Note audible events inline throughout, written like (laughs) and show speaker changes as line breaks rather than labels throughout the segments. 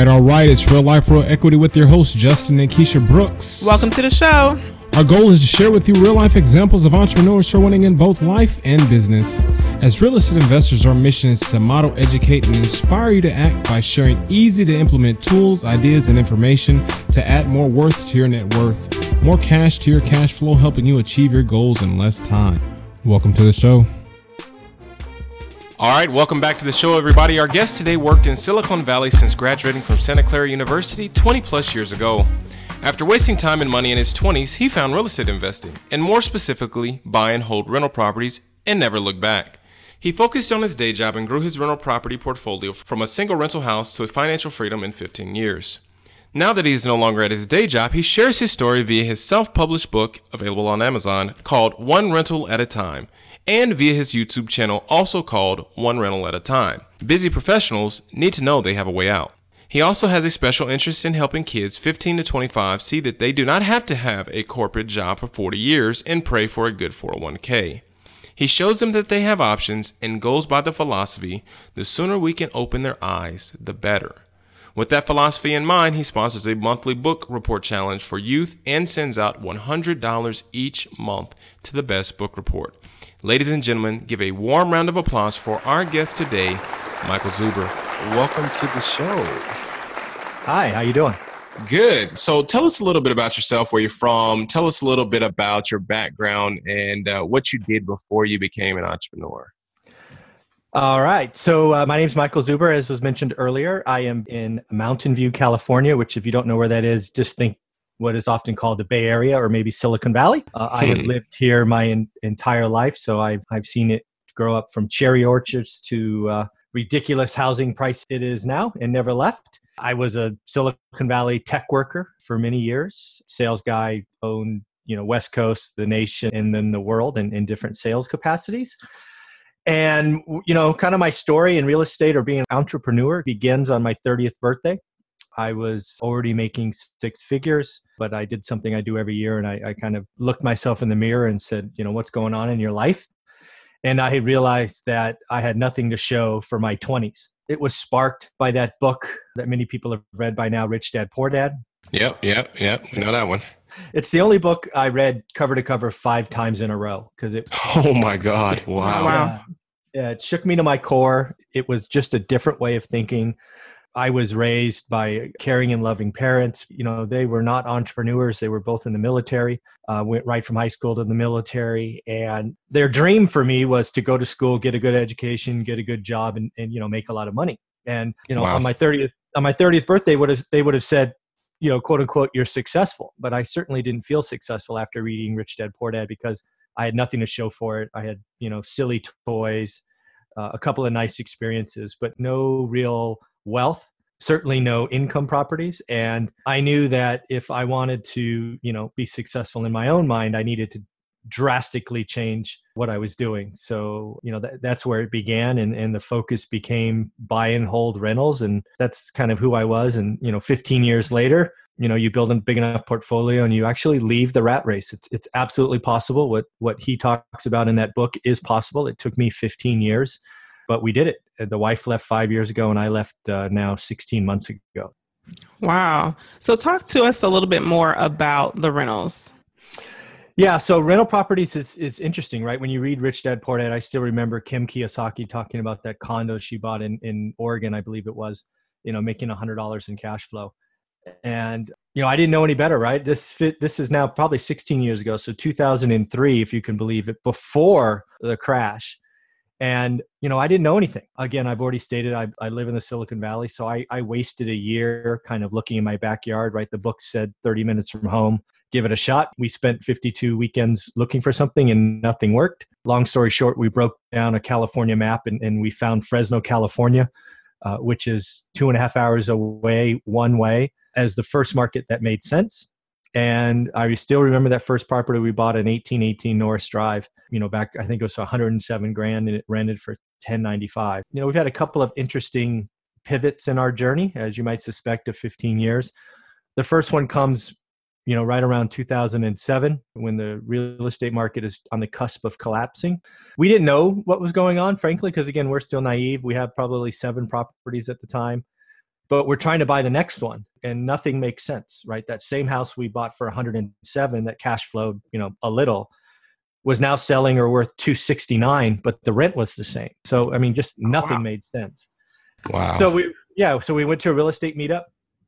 right, all right. It's Real Life, Real Equity with your hosts, Justin and Keisha Brooks.
Welcome to the show.
Our goal is to share with you real life examples of entrepreneurs who are winning in both life and business. As real estate investors, our mission is to model, educate, and inspire you to act by sharing easy to implement tools, ideas, and information to add more worth to your net worth, more cash to your cash flow, helping you achieve your goals in less time. Welcome to the show. All right, welcome back to the show, everybody. Our guest today worked in Silicon Valley since graduating from Santa Clara University 20 plus years ago. After wasting time and money in his 20s, he found real estate investing, and more specifically, buy and hold rental properties and never looked back. He focused on his day job and grew his rental property portfolio from a single rental house to financial freedom in 15 years. Now that he is no longer at his day job, he shares his story via his self published book, available on Amazon, called One Rental at a Time, and via his YouTube channel, also called One Rental at a Time. Busy professionals need to know they have a way out. He also has a special interest in helping kids 15 to 25 see that they do not have to have a corporate job for 40 years and pray for a good 401k. He shows them that they have options and goes by the philosophy the sooner we can open their eyes, the better. With that philosophy in mind, he sponsors a monthly book report challenge for youth and sends out $100 each month to the best book report. Ladies and gentlemen, give a warm round of applause for our guest today, Michael Zuber. Welcome to the show.
Hi, how you doing?
Good. So tell us a little bit about yourself, where you're from. Tell us a little bit about your background and uh, what you did before you became an entrepreneur.
All right. So uh, my name is Michael Zuber. As was mentioned earlier, I am in Mountain View, California. Which, if you don't know where that is, just think what is often called the Bay Area or maybe Silicon Valley. Uh, I have hmm. lived here my in, entire life, so I've I've seen it grow up from cherry orchards to uh, ridiculous housing price it is now, and never left. I was a Silicon Valley tech worker for many years. Sales guy, owned you know West Coast, the nation, and then the world in, in different sales capacities. And, you know, kind of my story in real estate or being an entrepreneur begins on my 30th birthday. I was already making six figures, but I did something I do every year. And I, I, kind of looked myself in the mirror and said, you know, what's going on in your life? And I had realized that I had nothing to show for my 20s. It was sparked by that book that many people have read by now, Rich Dad Poor Dad.
Yep, yep, yep. We know that one.
It's the only book I read cover to cover five times in a row because it. (laughs)
Oh my God! (laughs) Wow.
wow. Yeah, it shook me to my core. It was just a different way of thinking. I was raised by caring and loving parents. You know, they were not entrepreneurs. They were both in the military. Uh, went right from high school to the military, and their dream for me was to go to school, get a good education, get a good job, and, and you know, make a lot of money. And you know, wow. on my thirtieth on my thirtieth birthday, would have they would have said, you know, quote unquote, you're successful. But I certainly didn't feel successful after reading Rich Dad Poor Dad because I had nothing to show for it. I had, you know, silly toys, uh, a couple of nice experiences, but no real wealth, certainly no income properties. And I knew that if I wanted to, you know, be successful in my own mind, I needed to drastically change what I was doing. So, you know, that, that's where it began and, and the focus became buy and hold rentals. And that's kind of who I was. And, you know, 15 years later, you know you build a big enough portfolio and you actually leave the rat race it's it's absolutely possible what what he talks about in that book is possible it took me 15 years but we did it the wife left 5 years ago and I left uh, now 16 months ago
wow so talk to us a little bit more about the rentals
yeah, so rental properties is is interesting, right? When you read Rich Dad Poor Dad, I still remember Kim Kiyosaki talking about that condo she bought in in Oregon, I believe it was, you know, making hundred dollars in cash flow. And you know i didn't know any better right? This fit this is now probably 16 years ago so 2003 if you can believe it before the crash. And you know i didn't know anything. Again i've already stated i, I live in the silicon valley so I, I wasted a year kind of looking in my backyard right? The book said 30 minutes from home give it a shot we spent 52 weekends looking for something and nothing worked long story short we broke down a california map and, and we found fresno california uh, which is two and a half hours away one way as the first market that made sense. And I still remember that first property we bought in 1818 Norris Drive. You know, back I think it was 107 grand, and it rented for 1095. You know, we've had a couple of interesting pivots in our journey, as you might suspect, of 15 years. The first one comes, you know, right around 2007 when the real estate market is on the cusp of collapsing. We didn't know what was going on, frankly, because again, we're still naive. We have probably seven properties at the time but we're trying to buy the next one and nothing makes sense right that same house we bought for 107 that cash flowed you know a little was now selling or worth 269 but the rent was the same so i mean just oh, nothing wow. made sense
wow
so we yeah so we went to a real estate meetup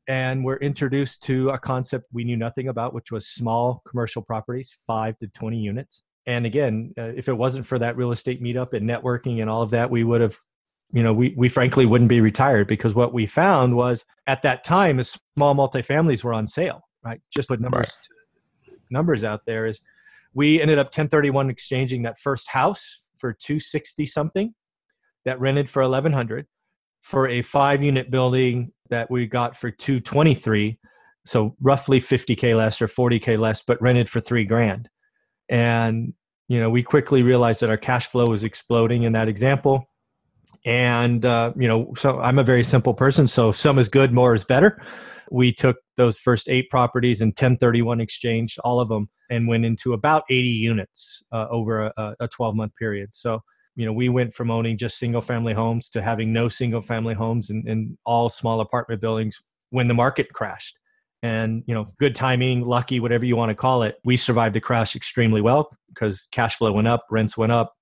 and we're introduced to a concept we knew nothing about which was small commercial properties 5 to 20 units. And again uh, if it wasn't for that real estate meetup and networking and all of that we would have you know we, we frankly wouldn't be retired because what we found was at that time small multifamilies were on sale right? Just put numbers right. numbers out there is we ended up 1031 exchanging that first house for 260 something that rented for 1100 for a five unit building that we got for 223 so roughly 50k less or 40k less but rented for three grand. And you know we quickly realized that our cash flow was exploding in that example. And uh, you know so i'm a very simple person so if some is good more is better. We took those first eight properties and 1031 exchanged all of them and went into about 80 units uh, over a, a 12 month period. So you know we went from owning just single family homes to having no single family homes and, and all small apartment buildings when the market crashed and you know good timing lucky whatever you want to call it we survived the crash extremely well because cash flow went up rents went up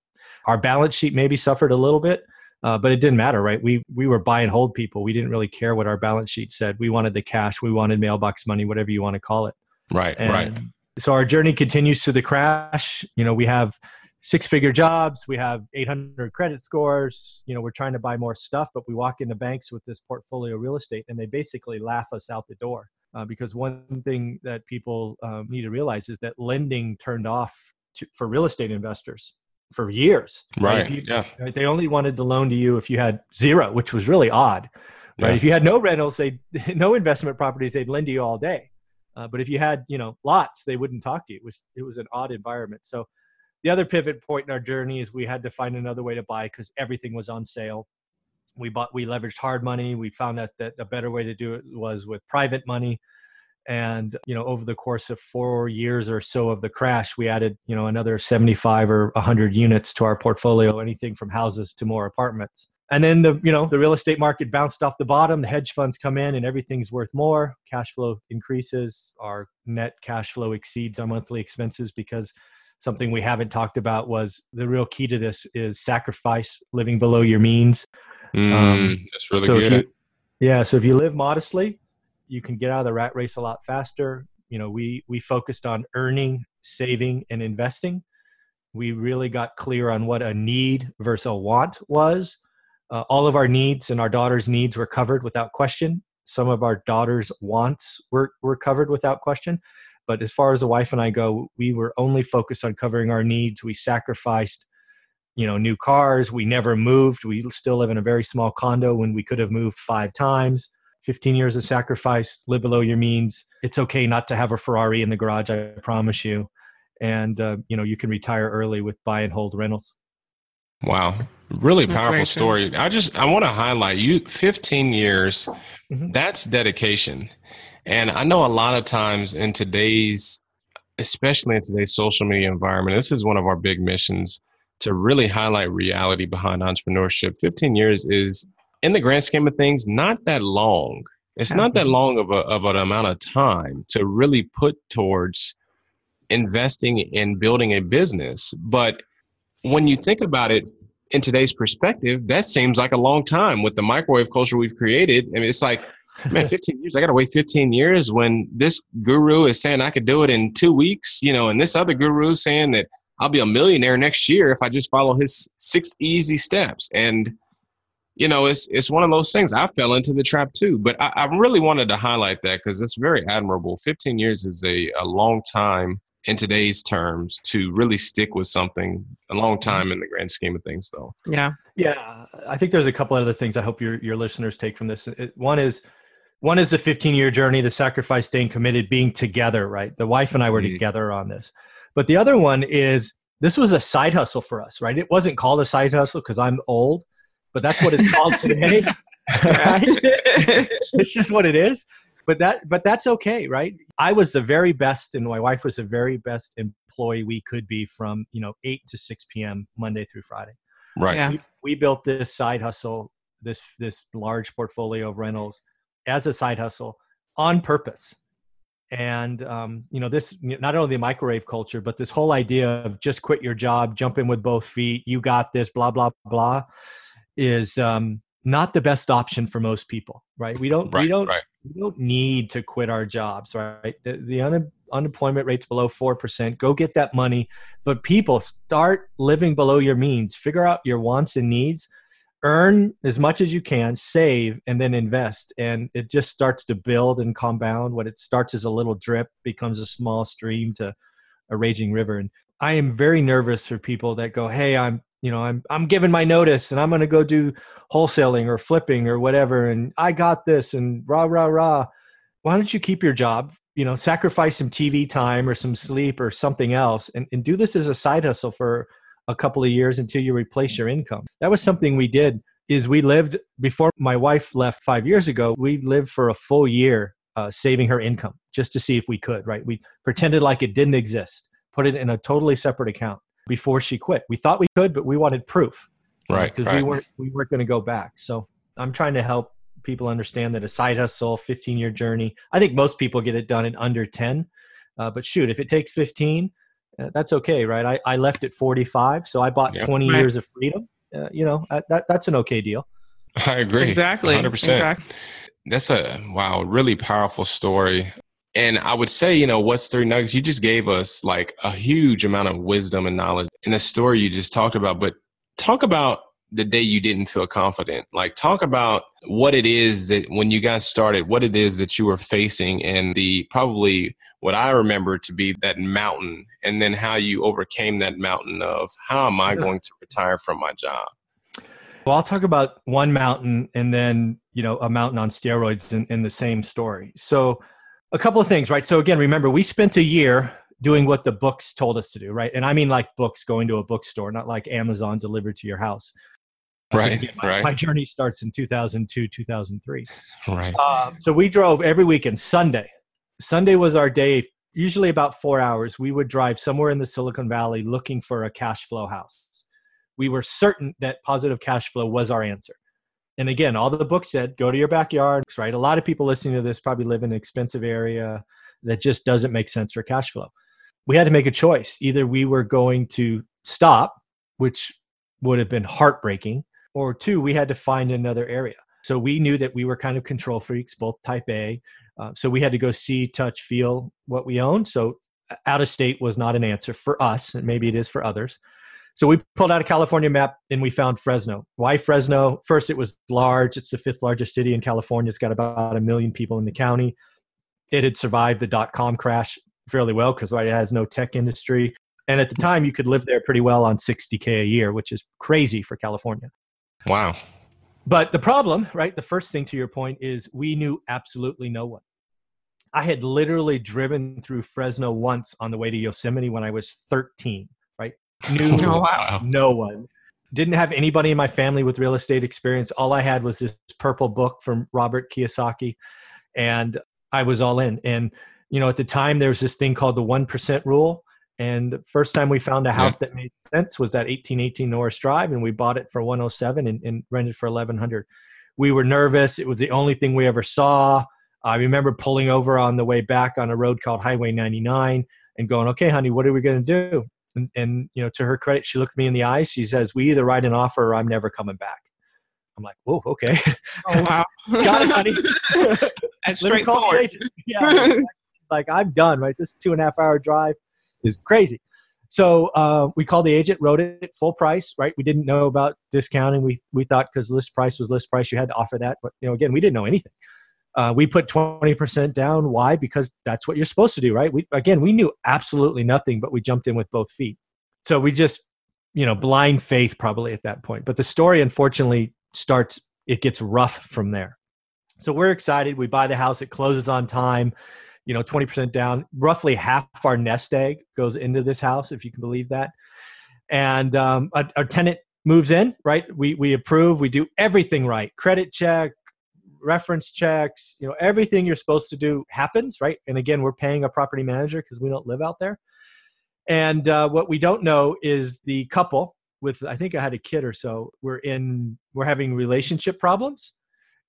our balance sheet maybe suffered a little bit uh, but it didn't matter, right? We we were buy and hold people. We didn't really care what our balance sheet said. We wanted the cash. We wanted mailbox money, whatever you want to call it.
Right, and right.
So our journey continues to the crash. You know, we have six figure jobs. We have 800 credit scores. You know, we're trying to buy more stuff, but we walk into banks with this portfolio real estate, and they basically laugh us out the door. Uh, because one thing that people um, need to realize is that lending turned off to, for real estate investors for years.
Right.
right? You,
yeah.
Right? They only wanted to loan to you if you had zero, which was really odd. Right. Yeah. If you had no rentals, they (laughs) no investment properties, they'd lend to you all day. Uh, but if you had, you know, lots, they wouldn't talk to you. It was it was an odd environment. So the other pivot point in our journey is we had to find another way to buy because everything was on sale. We bought we leveraged hard money. We found out that a better way to do it was with private money. And you know over the course of four years or so of the crash we added you know another 75 or 100 units to our portfolio anything from houses to more apartments. And then the you know the real estate market bounced off the bottom. The hedge funds come in and everything's worth more. Cash flow increases. Our net cash flow exceeds our monthly expenses because something we haven't talked about was the real key to this is sacrifice living below your means
mm, um, that's really so good
you, yeah so if you live modestly you can get out of the rat race a lot faster. You know, we we focused on earning, saving, and investing. We really got clear on what a need versus a want was. Uh, all of our needs and our daughter's needs were covered without question. Some of our daughter's wants were were covered without question. But as far as the wife and I go, we were only focused on covering our needs. We sacrificed you know new cars we never moved we still live in a very small condo when we could have moved five times 15 years of sacrifice, live below your means. It's okay not to have a Ferrari in the garage, I promise you. And, uh, you know, you can retire early with buy and hold rentals.
Wow. Really powerful story. I just, I want to highlight you 15 years. Mm-hmm. That's dedication. And I know a lot of times in today's, especially in today's social media environment, this is one of our big missions to really highlight reality behind entrepreneurship. 15 years is in the grand scheme of things, not that long. It's not that mm-hmm. long of, a, of an amount of time to really put towards investing in building a business. But when you think about it in today's perspective, that seems like a long time with the microwave culture we've created. I mean, it's like, man, 15 years, I got to wait 15 years when this guru is saying I could do it in two weeks, you know, and this other guru is saying that I'll be a millionaire next year if I just follow his six easy steps. And you know, it's it's one of those things. I fell into the trap too, but I, I really wanted to highlight that because it's very admirable. Fifteen years is a, a long time in today's terms to really stick with something. A long time in the grand scheme of things, though.
Yeah,
yeah. I think there's a couple other things I hope your your listeners take from this. One is one is the 15 year journey, the sacrifice, staying committed, being together. Right, the wife and I were mm-hmm. together on this. But the other one is this was a side hustle for us. Right, it wasn't called a side hustle because I'm old but that's what it's called (laughs) today. right? (laughs) it's just what it is. But that but that's okay, right? I was the very best and my wife was the very best employee we could be from, you know, 8 to 6 p.m. Monday through Friday.
Right.
Yeah. We, we built this side hustle, this this large portfolio of rentals as a side hustle on purpose. And um, you know, this not only the microwave culture, but this whole idea of just quit your job, jump in with both feet, you got this, blah blah blah, is um, not the best option for most people, right? We don't
Right,
we don't
right.
we don't need to quit our jobs, right? The, the un, unemployment rate's below four percent. Go get that money, but people start living below your means. Figure out your wants and needs. Earn as much as you can, save, and then invest. And it just starts to build and compound. What it starts as a little drip becomes a small stream to a raging river. And I am very nervous for people that go, "Hey, I'm you know I'm I'm giving my notice and I'm going to go do wholesaling or flipping or whatever, and I got this and rah rah rah." Why don't you keep your job? You know, sacrifice some TV time or some sleep or something else, and, and do this as a side hustle for a couple of years until you replace your income. That was something we did. Is we lived before my wife left five years ago. We lived for a full year uh, saving her income just to see if we could. Right? We pretended like it didn't exist put it in a totally separate account before she quit. We thought we could, but we wanted proof,
Right,
Because
right.
we weren't we weren't going to go back. So I'm trying to help people understand that a side hustle, 15 year journey. I think most people get it done in under 10, uh, but shoot, if it takes 15, uh, that's okay, right? I, I left at 45, so I bought
Yeah.
20
Right.
years of freedom. Uh, you know, uh, that that's an okay deal. (laughs)
I agree.
Exactly.
100%.
Exactly.
That's a wow, really powerful story. And I would say, you know, what's three nuggets? You just gave us like a huge amount of wisdom and knowledge in the story you just talked about. But talk about the day you didn't feel confident. Like, talk about what it is that when you got started, what it is that you were facing, and the probably what I remember to be that mountain, and then how you overcame that mountain of how am I going to retire from my job?
Well, I'll talk about one mountain and then, you know, a mountain on steroids in, in the same story. So, a couple of things, right? So, again, remember, we spent a year doing what the books told us to do, right? And I mean like books going to a bookstore, not like Amazon delivered to your house. Uh,
Right,
my,
right.
my journey starts in 2002, 2003.
Right.
Um, so we drove every weekend. Sunday, Sunday was our day. Usually about four hours. We would drive somewhere in the Silicon Valley looking for a cash flow house. We were certain that positive cash flow was our answer. And again, all the book said, go to your backyard. Right. A lot of people listening to this probably live in an expensive area that just doesn't make sense for cash flow. We had to make a choice. Either we were going to stop, which would have been heartbreaking, or two, we had to find another area. So we knew that we were kind of control freaks, both type A. Uh, so we had to go see, touch, feel what we owned. So out of state was not an answer for us, and maybe it is for others. So we pulled out a California map and we found Fresno. Why Fresno? First, it was large. It's the fifth largest city in California. It's got about a million people in the county. It had survived the dot com crash fairly well because right, it has no tech industry. And at the time, you could live there pretty well on 60K a year, which is crazy for California.
Wow.
But the problem, right? The first thing to your point is we knew absolutely no one. I had literally driven through Fresno once on the way to Yosemite when I was 13, right? Knew (laughs)
Oh, wow.
no one. Didn't have anybody in my family with real estate experience. All I had was this purple book from Robert Kiyosaki, and I was all in. And you know, at the time, there was this thing called the one percent rule. And the first time we found a house that made sense was that 1818 Norris Drive, and we bought it for 107 and, and rented for 1100. We were nervous. It was the only thing we ever saw. I remember pulling over on the way back on a road called Highway 99 and going, "Okay, honey, what are we going to do?" And, and you know, to her credit, she looked me in the eyes. She says, "We either write an offer or I'm never coming back." I'm like, "Whoa, okay,
Oh, wow. (laughs)
got it, honey."
That's
Let me call the
straightforward.
Yeah, She's like I'm done. Right, this two and a half hour drive is crazy. So uh, we called the agent, wrote it full price. Right, we didn't know about discounting. We we thought because list price was list price, you had to offer that. But you know, again, we didn't know anything. Uh, we put 20% down. Why? Because that's what you're supposed to do, right? We again, we knew absolutely nothing, but we jumped in with both feet. So we just, you know, blind faith probably at that point. But the story, unfortunately, starts. It gets rough from there. So we're excited. We buy the house. It closes on time. You know, 20% down. Roughly half our nest egg goes into this house, if you can believe that. And um, our, our tenant moves in, right? We we approve. We do everything right. Credit check, reference checks. You know, everything you're supposed to do happens, right? And again, we're paying a property manager because we don't live out there. And uh, what we don't know is the couple with I think I had a kid or so. We're in we're having relationship problems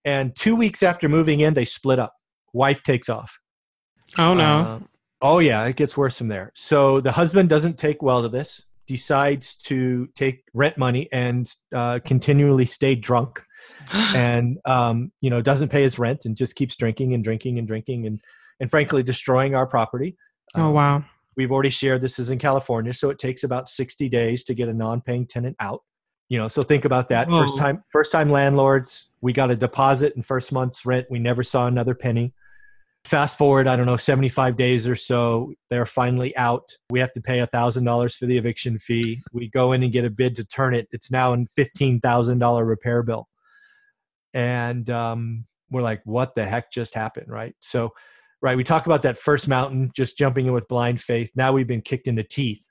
And two weeks after moving in, they split up. Wife takes off.
Oh no.
Uh, oh yeah, it gets worse from there. So the husband doesn't take well to this. Decides to take rent money and uh, continually stay drunk, (gasps) and um, you know doesn't pay his rent and just keeps drinking and drinking and drinking and and frankly destroying our property.
oh
Um,
wow.
we've already shared this is in California, so it takes about 60 days to get a non-paying tenant out. You know, so think about that. First time first time landlords, we got a deposit and first month's rent. We never saw another penny. Fast forward, I don't know, 75 days or so, they're finally out. We have to pay $1,000 for the eviction fee. We go in and get a bid to turn it. It's now a $15,000 repair bill. And um, we're like, what the heck just happened? Right. So, right, we talk about that first mountain, just jumping in with blind faith. Now we've been kicked in the teeth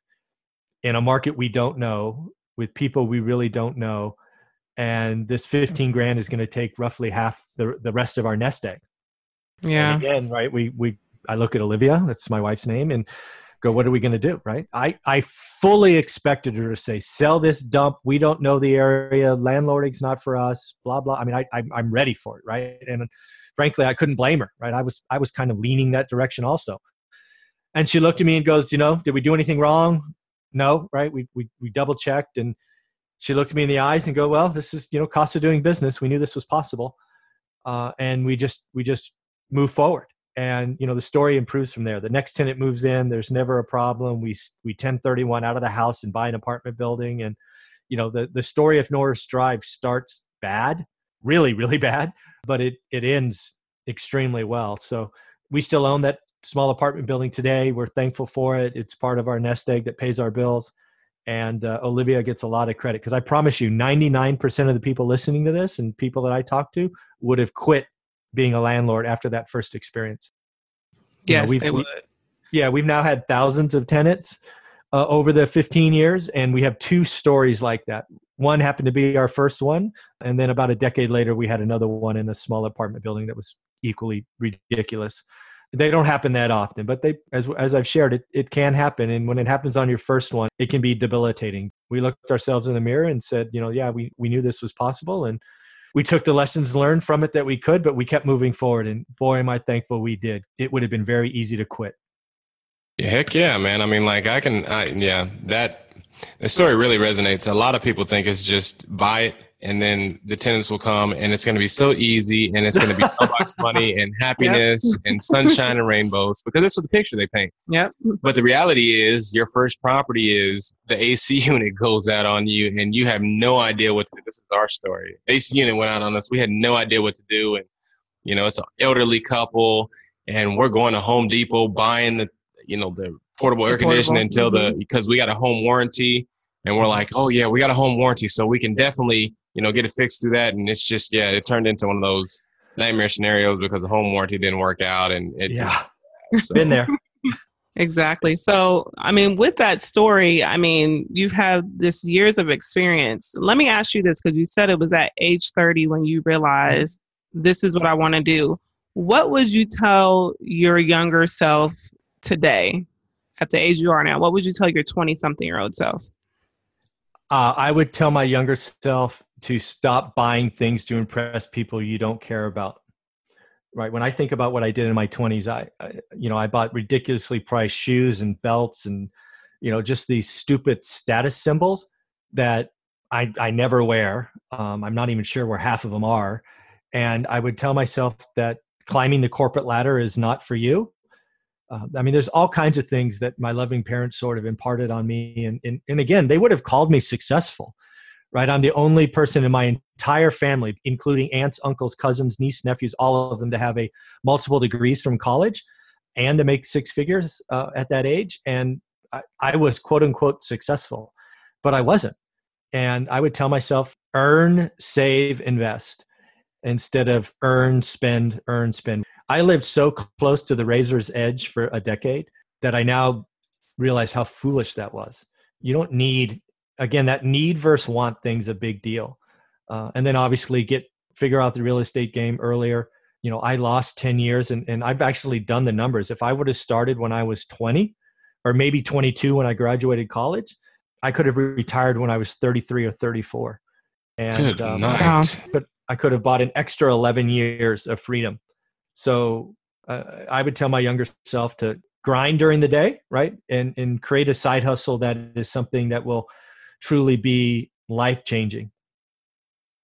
in a market we don't know with people we really don't know. And this 15 grand is going to take roughly half the, the rest of our nest egg.
Yeah.
And again, right? We we I look at Olivia, that's my wife's name, and go, what are we going to do? Right? I I fully expected her to say, sell this dump. We don't know the area. Landlording's not for us. Blah blah. I mean, I I'm, I'm ready for it, right? And frankly, I couldn't blame her, right? I was I was kind of leaning that direction also. And she looked at me and goes, you know, did we do anything wrong? No, right? We we we double checked and she looked at me in the eyes and go, well, this is you know cost of doing business. We knew this was possible, uh, and we just we just move forward. And you know the story improves from there. The next tenant moves in there's never a problem. We we 1031 out of the house and buy an apartment building. And you know the the story of norris drive starts bad really really (laughs) bad but it it ends extremely well. So we still own that small apartment building today. We're thankful for it. It's part of our nest egg that pays our bills. And uh, olivia gets a lot of credit because i promise you 99% of the people listening to this and people that i talk to would have quit being a landlord after that first experience. You know,
Yes,
we've-
they would.
Yeah, we've now had thousands of tenants uh, over the 15 years, and we have two stories like that. One happened to be our first one, and then about a decade later, we had another one in a small apartment building that was equally ridiculous. They don't happen that often, but they, as as I've shared, it it can happen, and when it happens on your first one, it can be debilitating. We looked ourselves in the mirror and said, you know, yeah, we we knew this was possible, and we took the lessons learned from it that we could, but we kept moving forward. And boy, am I thankful we did. It would have been very easy to quit.
Heck yeah, man. I mean, like I can, I, yeah, that the story really resonates. A lot of people think it's just buy it and then the tenants will come and it's going to be so easy and it's going to be (laughs) money and happiness and sunshine and rainbows because that's what the picture they paint.
Yep.
But the reality is, your first property is the AC (laughs) unit goes out on you, and you have no idea what to do. This is our story. AC unit went out on us. We had no idea what to do, and you know, it's an elderly couple, and we're going to Home Depot buying the, you know, the portable
The
air conditioning
portable,
until the mm-hmm. because we got a home warranty, and we're like, oh yeah, we got a home warranty, so we can definitely, you know, get it fixed through that. And it's just, yeah, it turned into one of those nightmare scenarios because the home warranty didn't work out, and it
yeah,
just (laughs) so-
been there. (laughs)
Exactly. So, I mean, with that story, I mean, you've had this years of experience. Let me ask you this because you said it was at age 30 when you realized this is what I want to do. What would you tell your younger self today at the age you are now? What would you tell your 20 something year old self?
Uh, I would tell my younger self to stop buying things to impress people you don't care about. Right. When I think about what I did in my 20s, I, I you know, I bought ridiculously priced shoes and belts and, you know, just these stupid status symbols that I, I never wear. Um, I'm not even sure where half of them are. And I would tell myself that climbing the corporate ladder is not for you. Uh, I mean, there's all kinds of things that my loving parents sort of imparted on me. And, and, and again, they would have called me successful, right? I'm the only person in my entire family, including aunts, uncles, cousins, niece, nephews, all of them to have a multiple degrees from college and to make six figures uh, at that age. And I, I was quote unquote successful, but I wasn't. And I would tell myself, earn, save, invest instead of earn, spend, earn, spend. I lived so close to the razor's edge for a decade that I now realize how foolish that was. You don't need, again, that need versus want thing's a big deal. Uh, and then obviously get figure out the real estate game earlier. You know, I lost 10 years and, and I've actually done the numbers. If I would have started when I was 20 or maybe 22 when I graduated college, I could have retired when I was 33 or 34. And
Good
um,
night.
Wow.
but I could have bought an extra 11 years of freedom. So uh, I would tell my younger self to grind during the day, right? And, and create a side hustle that is something that will truly be life changing.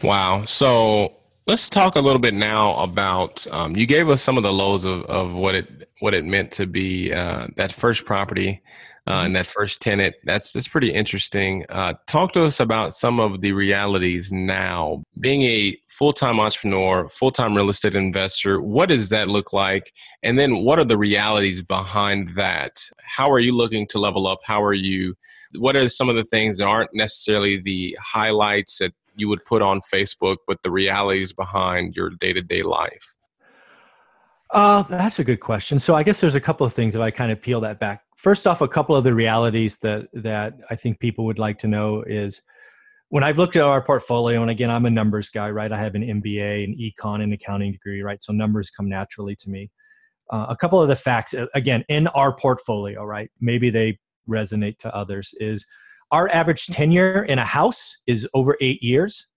Wow. So let's talk a little bit now about um, you gave us some of the lows of, of what it what it meant to be uh, that first property uh, and that first tenant. That's that's pretty interesting. Uh, talk to us about some of the realities now. Being a full time entrepreneur, full time real estate investor, what does that look like? And then what are the realities behind that? How are you looking to level up? How are you? What are some of the things that aren't necessarily the highlights that you would put on Facebook, but the realities behind your day to day life?
Uh, that's a good question. So I guess there's a couple of things if I kind of peel that back first off, a couple of the realities that that I think people would like to know is when I've looked at our portfolio, and again, I'm a numbers guy, right? I have an MBA, an econ, and accounting degree, right? So numbers come naturally to me. Uh, a couple of the facts, again, in our portfolio, right? Maybe they resonate to others. Is our average tenure in a house is over eight years.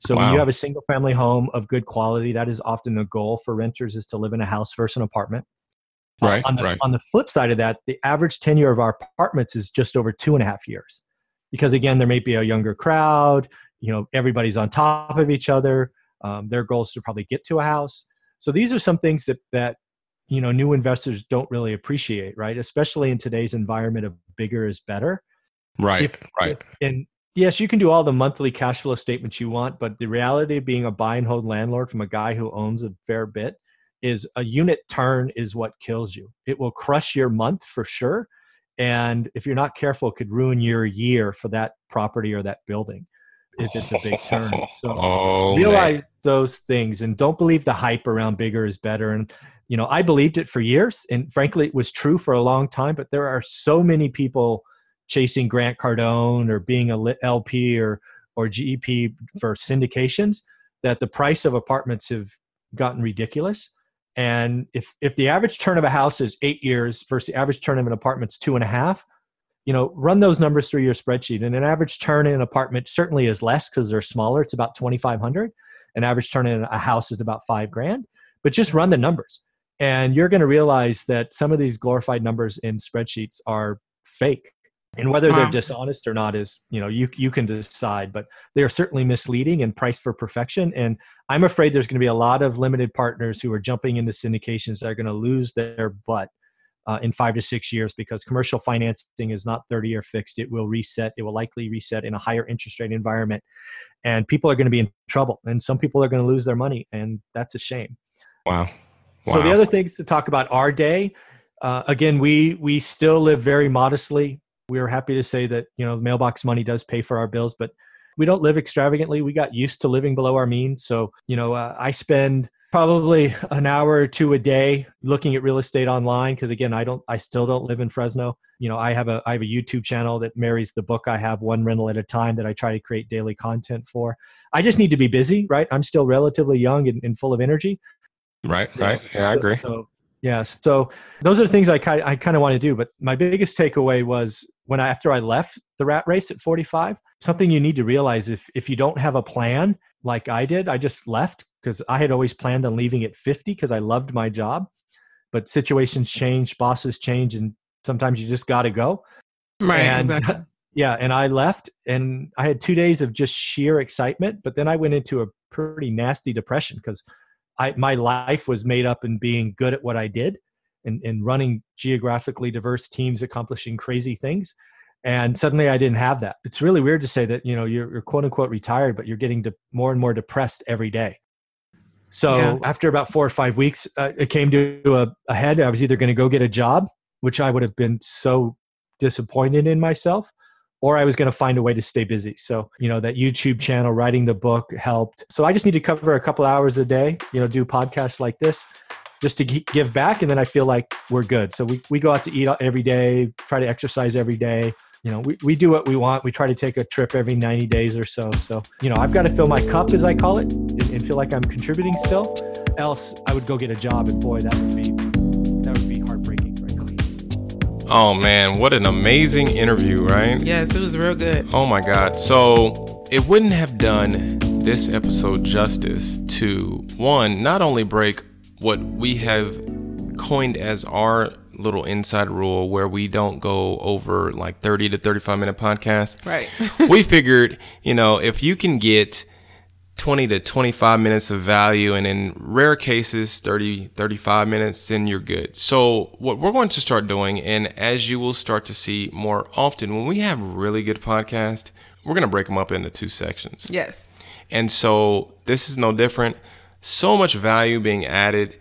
So wow. when you have a single family home of good quality, that is often the goal for renters is to live in a house versus an apartment.
Right,
on, the,
right.
on the flip side of that, the average tenure of our apartments is just over two and a half years. Because again, there may be a younger crowd, you know, everybody's on top of each other. Um, their goal is to probably get to a house. So these are some things that, that, you know, new investors don't really appreciate, right? Especially in today's environment of bigger is better.
Right, if, right. If,
and yes, you can do all the monthly cash flow statements you want, but the reality of being a buy and hold landlord from a guy who owns a fair bit is a unit turn is what kills you. It will crush your month for sure. And if you're not careful, it could ruin your year for that property or that building if it's a big turn. (laughs) So oh, realize man. those things and don't believe the hype around bigger is better. And, you know, I believed it for years. And frankly, it was true for a long time. But there are so many people chasing Grant Cardone or being a LP or, or GP for syndications that the price of apartments have gotten ridiculous and if if the average turn of a house is eight years versus the average turn of an apartment's two and a half, you know, run those numbers through your spreadsheet. And an average turn in an apartment certainly is less because they're smaller. It's about twenty five hundred. An average turn in a house is about five grand. But just run the numbers, and you're going to realize that some of these glorified numbers in spreadsheets are fake and whether wow. they're dishonest or not is you know you you can decide but they are certainly misleading and priced for perfection. And i'm afraid there's going to be a lot of limited partners who are jumping into syndications that are going to lose their butt uh, in five to six years because commercial financing is not 30 year fixed. It will reset. It will likely reset in a higher interest rate environment. And people are going to be in trouble and some people are going to lose their money and that's a shame.
Wow, wow.
so the other things to talk about our day uh, again we we still live very modestly we are happy to say that you know mailbox money does pay for our bills but we don't live extravagantly. We got used to living below our means. So you know uh, i spend probably an hour or two a day looking at real estate online because again i don't i still don't live in fresno. You know i have a i have a youtube channel that marries the book i have one rental at a time that i try to create daily content for. I just need to be busy right? I'm still relatively young and, and full of energy.
Right right. Yeah i agree.
so yeah so those are things i kind i kind of want to do but my biggest takeaway was when I, after I left the rat race at 45, something you need to realize if if you don't have a plan like I did, I just left because I had always planned on leaving at 50 because I loved my job. But situations change, bosses change, and sometimes you just got to go.
Right. And, (laughs) exactly.
Yeah, and I left, and I had two days of just sheer excitement. But then I went into a pretty nasty depression because I my life was made up in being good at what I did, and, and running geographically diverse teams accomplishing crazy things. And suddenly i didn't have that. It's really weird to say that you know you're, you're quote unquote retired but you're getting de- more and more depressed every day. So yeah. after about four or five weeks uh, it came to a, a head. I was either going to go get a job which i would have been so disappointed in myself or I was going to find a way to stay busy. So, you know, that YouTube channel, writing the book helped. So I just need to cover a couple hours a day, you know, do podcasts like this just to give back and then i feel like we're good so we, we go out to eat every day try to exercise every day you know we, we do what we want we try to take a trip every 90 days or so so you know i've got to fill my cup as i call it and, and feel like i'm contributing still else i would go get a job and boy that would be
oh man what an amazing interview right
yes it was real good
oh my god so it wouldn't have done this episode justice to one, not only break what we have coined as our little inside rule where we don't go over like 30 to 35 minute podcasts.
Right. (laughs)
we figured, you know, if you can get 20 to 25 minutes of value and in rare cases 30 35 minutes then you're good. So what we're going to start doing and as you will start to see more often when we have really good podcasts we're going to break them up into two sections.
Yes.
and so this is no different. So much value being added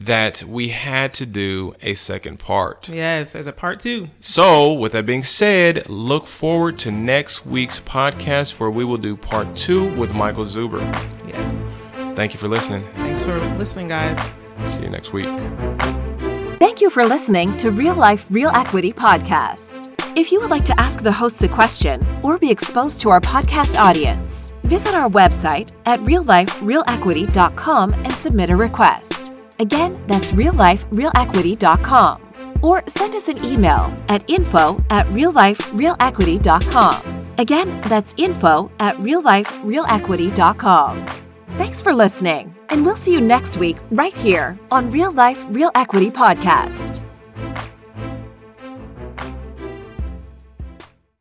that we had to do a second part
Yes. There's a part two.
so, with that being said, look forward to next week's podcast where we will do part two with Michael Zuber.
Yes.
Thank you for listening.
Thanks for listening, guys.
See you next week.
Thank you for listening to Real Life Real Equity Podcast. If you would like to ask the hosts a question or be exposed to our podcast audience, visit our website at realliferealequity.com and submit a request. Again, that's realliferealequity.com. Or send us an email at info at realliferealequity.com. Again, that's info at realliferealequity.com. Thanks for listening, and we'll see you next week right here on Real Life Real Equity Podcast.